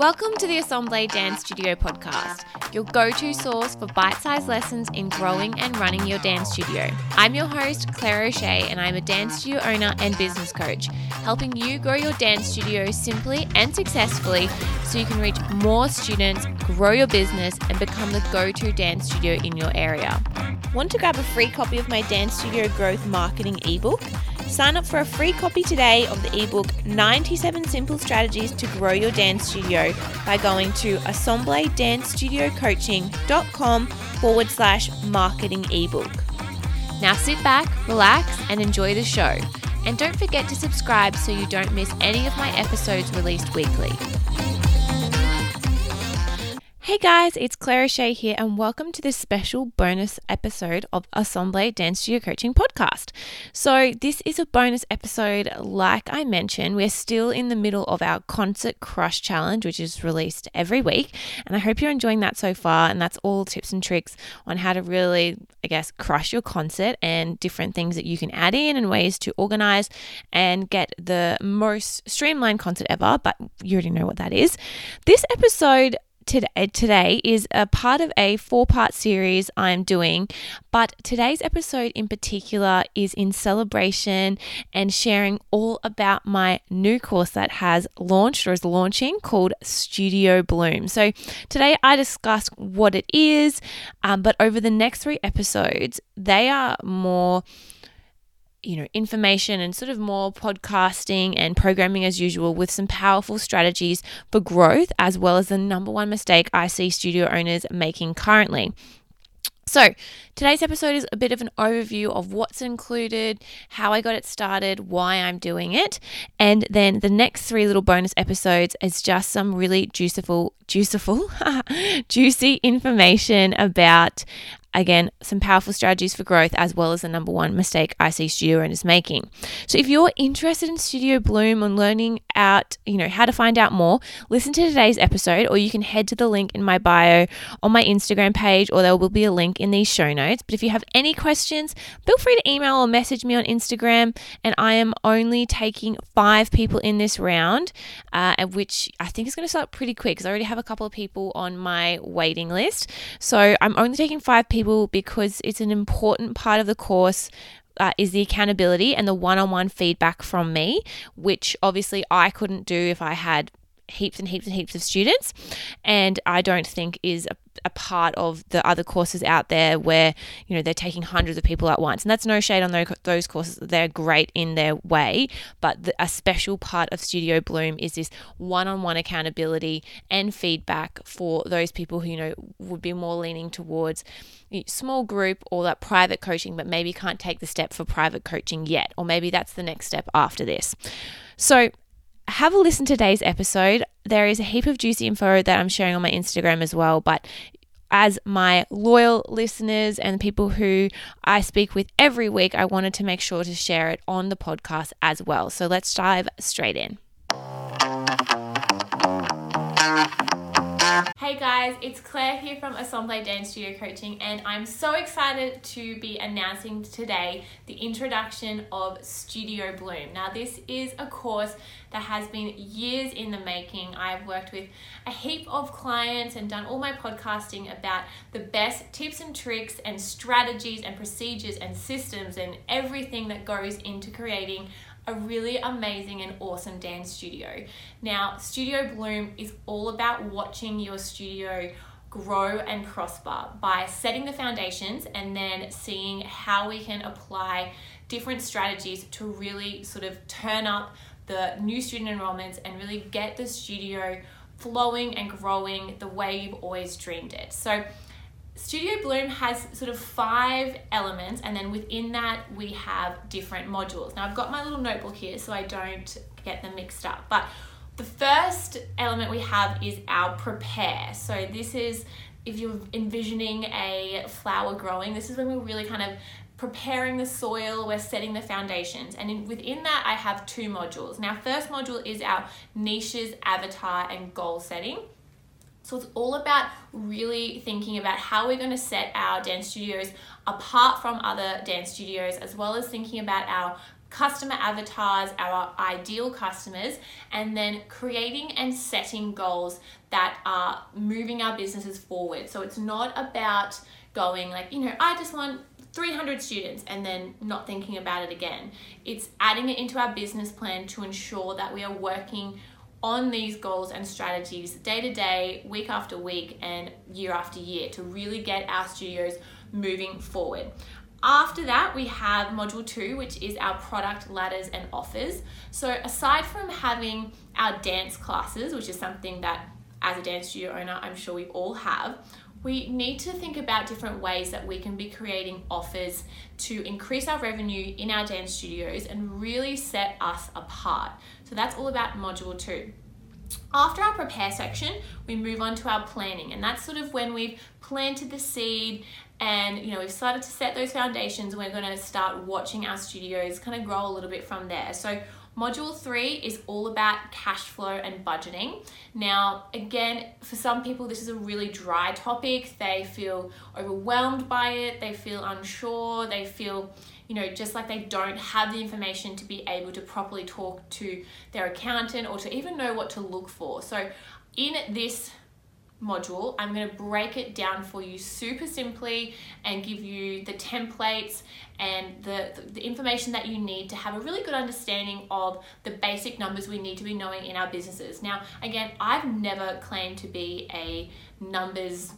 Welcome to the Assemble Dance Studio podcast, your go to source for bite sized lessons in growing and running your dance studio. I'm your host, Claire O'Shea, and I'm a dance studio owner and business coach, helping you grow your dance studio simply and successfully so you can reach more students, grow your business, and become the go to dance studio in your area. Want to grab a free copy of my Dance Studio Growth Marketing ebook? Sign up for a free copy today of the ebook 97 Simple Strategies to Grow Your Dance Studio by going to assembledancestudiocoaching.com forward slash marketing ebook. Now sit back, relax, and enjoy the show. And don't forget to subscribe so you don't miss any of my episodes released weekly. Hey guys, it's Claire O'Shea here, and welcome to this special bonus episode of Assemble Dance Studio Coaching Podcast. So, this is a bonus episode, like I mentioned. We're still in the middle of our Concert Crush Challenge, which is released every week, and I hope you're enjoying that so far. And that's all tips and tricks on how to really, I guess, crush your concert and different things that you can add in and ways to organize and get the most streamlined concert ever. But you already know what that is. This episode, today, today is a part of a four part series I'm doing, but today's episode in particular is in celebration and sharing all about my new course that has launched or is launching called Studio Bloom. So today I discuss what it is, um, but over the next three episodes, they are more you know, information and sort of more podcasting and programming as usual with some powerful strategies for growth, as well as the number one mistake I see studio owners making currently. So, today's episode is a bit of an overview of what's included, how I got it started, why I'm doing it, and then the next three little bonus episodes is just some really juiciful, juiciful, juicy information about Again, some powerful strategies for growth, as well as the number one mistake I see studio owners making. So, if you're interested in Studio Bloom and learning out, you know, how to find out more, listen to today's episode, or you can head to the link in my bio on my Instagram page, or there will be a link in these show notes. But if you have any questions, feel free to email or message me on Instagram. And I am only taking five people in this round, uh, which I think is going to start pretty quick because I already have a couple of people on my waiting list. So, I'm only taking five people people because it's an important part of the course uh, is the accountability and the one on one feedback from me, which obviously I couldn't do if I had heaps and heaps and heaps of students. And I don't think is a a part of the other courses out there where you know they're taking hundreds of people at once. And that's no shade on those courses. They're great in their way. But the, a special part of studio bloom is this one-on-one accountability and feedback for those people who you know would be more leaning towards small group or that private coaching but maybe can't take the step for private coaching yet. Or maybe that's the next step after this. So have a listen to today's episode. There is a heap of juicy info that I'm sharing on my Instagram as well, but as my loyal listeners and people who I speak with every week, I wanted to make sure to share it on the podcast as well. So let's dive straight in. Hey guys, it's Claire here from Assemble Dance Studio Coaching, and I'm so excited to be announcing today the introduction of Studio Bloom. Now, this is a course that has been years in the making. I've worked with a heap of clients and done all my podcasting about the best tips and tricks and strategies and procedures and systems and everything that goes into creating a really amazing and awesome dance studio. Now, Studio Bloom is all about watching your studio grow and prosper by setting the foundations and then seeing how we can apply different strategies to really sort of turn up the new student enrollments and really get the studio flowing and growing the way you've always dreamed it. So, Studio Bloom has sort of five elements, and then within that, we have different modules. Now, I've got my little notebook here so I don't get them mixed up. But the first element we have is our prepare. So, this is if you're envisioning a flower growing, this is when we're really kind of preparing the soil, we're setting the foundations. And in, within that, I have two modules. Now, first module is our niches, avatar, and goal setting. So it's all about really thinking about how we're going to set our dance studios apart from other dance studios, as well as thinking about our customer avatars, our ideal customers, and then creating and setting goals that are moving our businesses forward. So it's not about going like, you know, I just want 300 students and then not thinking about it again. It's adding it into our business plan to ensure that we are working on these goals and strategies day to day, week after week, and year after year to really get our studios moving forward. After that, we have module two, which is our product ladders and offers. So, aside from having our dance classes, which is something that as a dance studio owner, I'm sure we all have, we need to think about different ways that we can be creating offers to increase our revenue in our dance studios and really set us apart. So that's all about module two. After our prepare section, we move on to our planning, and that's sort of when we've planted the seed and you know we've started to set those foundations. We're going to start watching our studios kind of grow a little bit from there. So Module three is all about cash flow and budgeting. Now, again, for some people, this is a really dry topic. They feel overwhelmed by it, they feel unsure, they feel you know, just like they don't have the information to be able to properly talk to their accountant or to even know what to look for. So, in this module, I'm going to break it down for you super simply and give you the templates and the, the information that you need to have a really good understanding of the basic numbers we need to be knowing in our businesses. Now, again, I've never claimed to be a numbers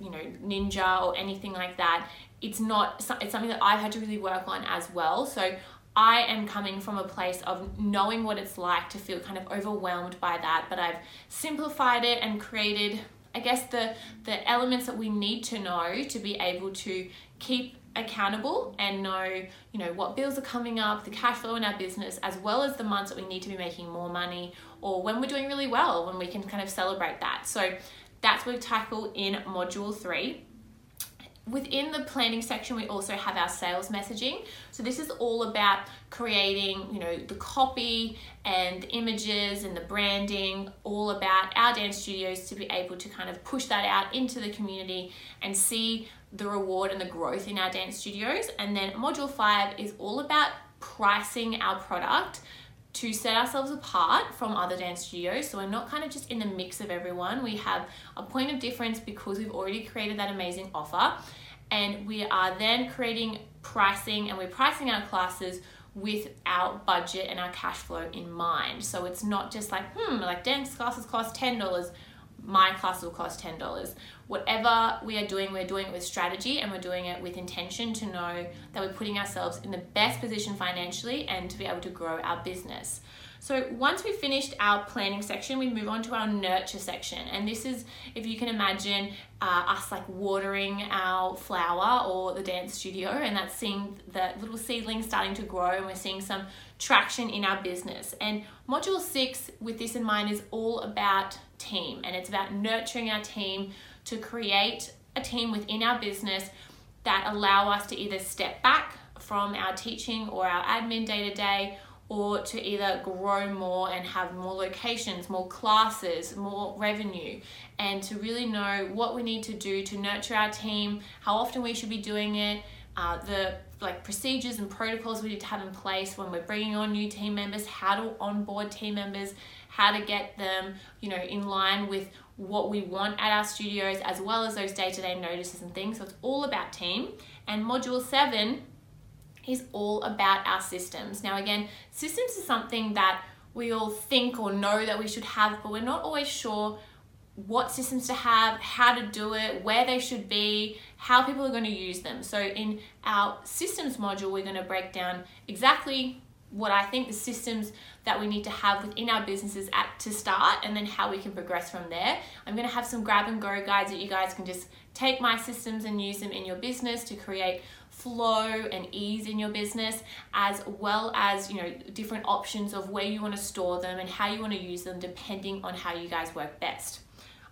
you know ninja or anything like that it's not it's something that i've had to really work on as well so I am coming from a place of knowing what it's like to feel kind of overwhelmed by that, but I've simplified it and created I guess the the elements that we need to know to be able to keep accountable and know you know what bills are coming up the cash flow in our business as well as the months that we need to be making more money or when we're doing really well when we can kind of celebrate that. So that's what we tackle in module three Within the planning section, we also have our sales messaging. So this is all about creating, you know, the copy and the images and the branding, all about our dance studios to be able to kind of push that out into the community and see the reward and the growth in our dance studios. And then module five is all about pricing our product to set ourselves apart from other dance studios. So we're not kind of just in the mix of everyone. We have a point of difference because we've already created that amazing offer. And we are then creating pricing and we're pricing our classes with our budget and our cash flow in mind. So it's not just like, hmm, like dance classes cost $10 my class will cost $10. Whatever we are doing, we're doing it with strategy and we're doing it with intention to know that we're putting ourselves in the best position financially and to be able to grow our business. So once we've finished our planning section, we move on to our nurture section. And this is, if you can imagine, uh, us like watering our flower or the dance studio, and that's seeing the little seedlings starting to grow, and we're seeing some traction in our business. And module six, with this in mind, is all about team and it's about nurturing our team to create a team within our business that allow us to either step back from our teaching or our admin day to day or to either grow more and have more locations, more classes, more revenue, and to really know what we need to do to nurture our team, how often we should be doing it, uh, the like procedures and protocols we need to have in place when we're bringing on new team members, how to onboard team members, how to get them, you know, in line with what we want at our studios, as well as those day-to-day notices and things. So it's all about team. And module seven is all about our systems. Now, again, systems is something that we all think or know that we should have, but we're not always sure what systems to have, how to do it, where they should be, how people are going to use them. So, in our systems module, we're going to break down exactly what I think the systems that we need to have within our businesses at to start and then how we can progress from there. I'm going to have some grab and go guides that you guys can just take my systems and use them in your business to create flow and ease in your business as well as you know different options of where you want to store them and how you want to use them depending on how you guys work best.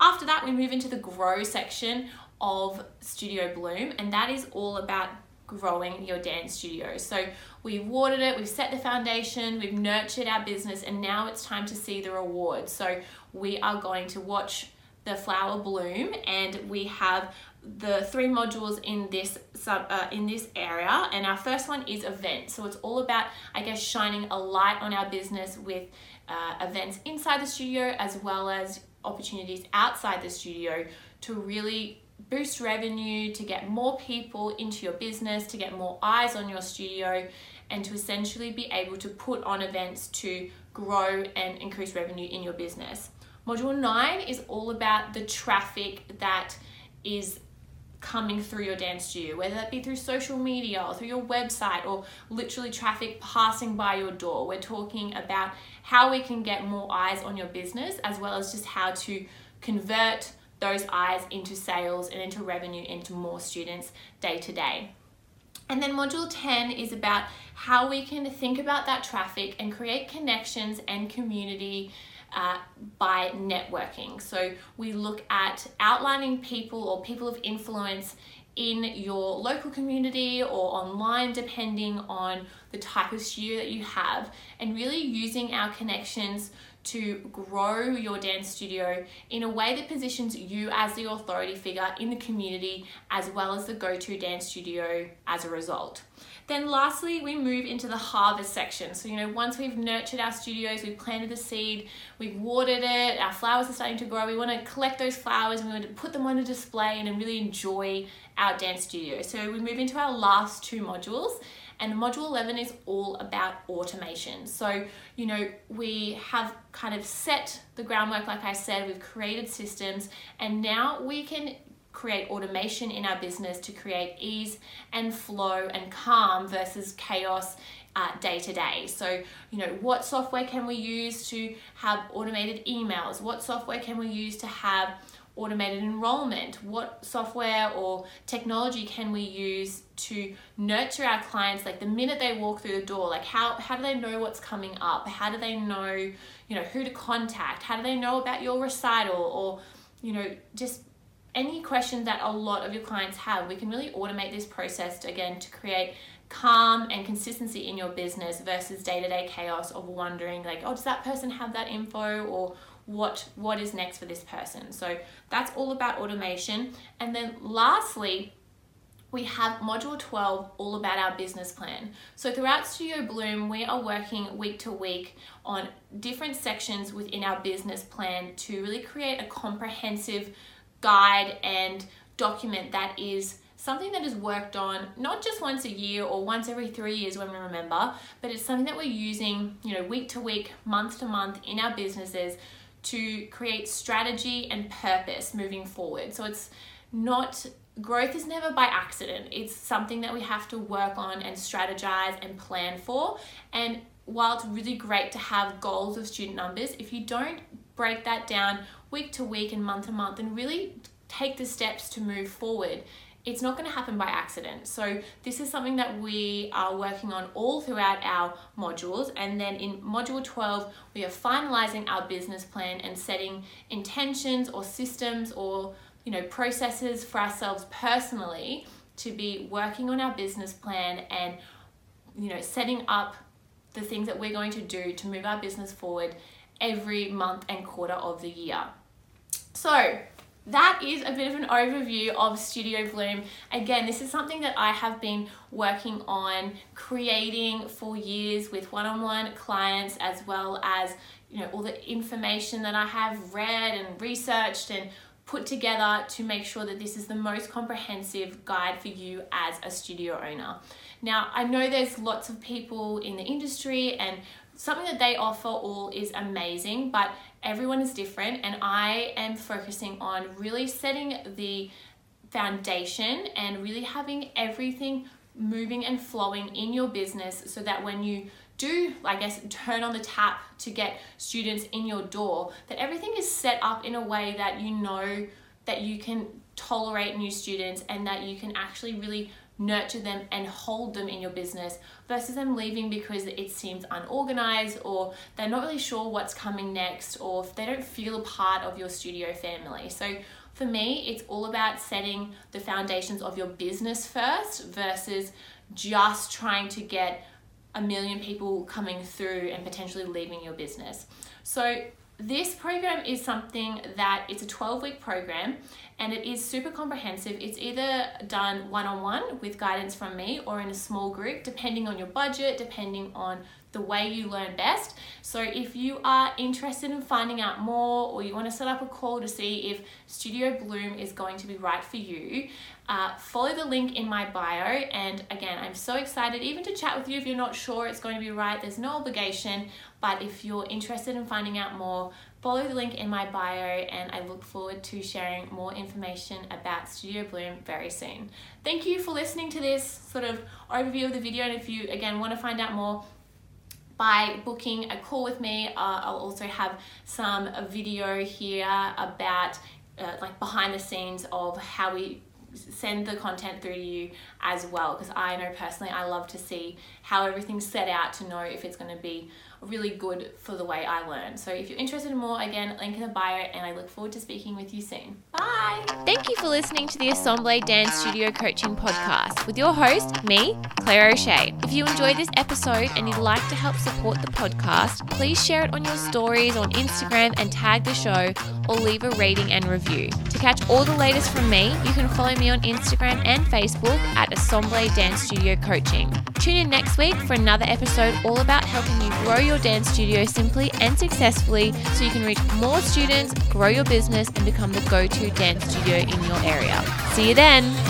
After that we move into the grow section of Studio Bloom and that is all about growing your dance studio. So we've watered it, we've set the foundation, we've nurtured our business, and now it's time to see the rewards. So we are going to watch the flower bloom and we have the three modules in this sub uh, in this area and our first one is events. So it's all about i guess shining a light on our business with uh, events inside the studio as well as opportunities outside the studio to really boost revenue to get more people into your business to get more eyes on your studio and to essentially be able to put on events to grow and increase revenue in your business. Module 9 is all about the traffic that is coming through your dance studio, whether that be through social media or through your website or literally traffic passing by your door. We're talking about how we can get more eyes on your business as well as just how to convert those eyes into sales and into revenue into more students day to day. And then module 10 is about how we can think about that traffic and create connections and community uh, by networking. So we look at outlining people or people of influence in your local community or online, depending on the type of studio that you have, and really using our connections to grow your dance studio in a way that positions you as the authority figure in the community as well as the go to dance studio as a result. Then lastly, we move into the harvest section. So, you know, once we've nurtured our studios, we've planted the seed, we've watered it, our flowers are starting to grow, we want to collect those flowers and we want to put them on a display and really enjoy our dance studio. So we move into our last two modules and module 11 is all about automation. So, you know, we have kind of set the groundwork, like I said, we've created systems, and now we can create automation in our business to create ease and flow and calm versus chaos day to day. So, you know, what software can we use to have automated emails? What software can we use to have automated enrollment? What software or technology can we use to nurture our clients like the minute they walk through the door? Like how how do they know what's coming up? How do they know, you know, who to contact? How do they know about your recital or, you know, just any question that a lot of your clients have, we can really automate this process to, again to create calm and consistency in your business versus day-to-day chaos of wondering like, oh, does that person have that info or what what is next for this person. So that's all about automation. And then lastly, we have module 12 all about our business plan. So throughout Studio Bloom, we are working week to week on different sections within our business plan to really create a comprehensive guide and document that is something that is worked on not just once a year or once every three years when we remember, but it's something that we're using, you know, week to week, month to month in our businesses to create strategy and purpose moving forward. So it's not growth is never by accident. It's something that we have to work on and strategize and plan for. And while it's really great to have goals of student numbers, if you don't break that down week to week and month to month and really take the steps to move forward, it's not going to happen by accident. So, this is something that we are working on all throughout our modules. And then in module 12, we are finalizing our business plan and setting intentions or systems or you know processes for ourselves personally to be working on our business plan and you know setting up the things that we're going to do to move our business forward every month and quarter of the year. So, that is a bit of an overview of Studio Bloom. Again, this is something that I have been working on creating for years with one-on-one clients as well as you know all the information that I have read and researched and put together to make sure that this is the most comprehensive guide for you as a studio owner. Now, I know there's lots of people in the industry and something that they offer all is amazing, but everyone is different, and I am focusing on really setting the foundation and really having everything moving and flowing in your business so that when you do, I guess, turn on the tap to get students in your door, that everything is set up in a way that you know that you can tolerate new students and that you can actually really nurture them and hold them in your business versus them leaving because it seems unorganized or they're not really sure what's coming next or if they don't feel a part of your studio family. So for me, it's all about setting the foundations of your business first versus just trying to get a million people coming through and potentially leaving your business. So this program is something that it's a 12 week program and it is super comprehensive. It's either done one on one with guidance from me or in a small group, depending on your budget, depending on the way you learn best. So, if you are interested in finding out more or you want to set up a call to see if Studio Bloom is going to be right for you, uh, follow the link in my bio. And again, I'm so excited even to chat with you if you're not sure it's going to be right. There's no obligation, but if you're interested in finding out more, follow the link in my bio. And I look forward to sharing more information about Studio Bloom very soon. Thank you for listening to this sort of overview of the video. And if you again want to find out more, by booking a call with me. Uh, I'll also have some video here about uh, like behind the scenes of how we send the content through to you as well because I know personally I love to see how everything's set out to know if it's going to be really good for the way I learn. So if you're interested in more, again, link in the bio, and I look forward to speaking with you soon. Bye. Thank you for listening to the Assemble Dance Studio Coaching Podcast with your host, me, Claire O'Shea. If you enjoyed this episode and you'd like to help support the podcast, please share it on your stories on Instagram and tag the show or leave a rating and review. To catch all the latest from me, you can follow me on Instagram and Facebook at Assemble Dance Studio Coaching. Tune in next week for another episode all about helping you grow your dance studio simply and successfully so you can reach more students, grow your business, and become the go to dance studio in your area. See you then!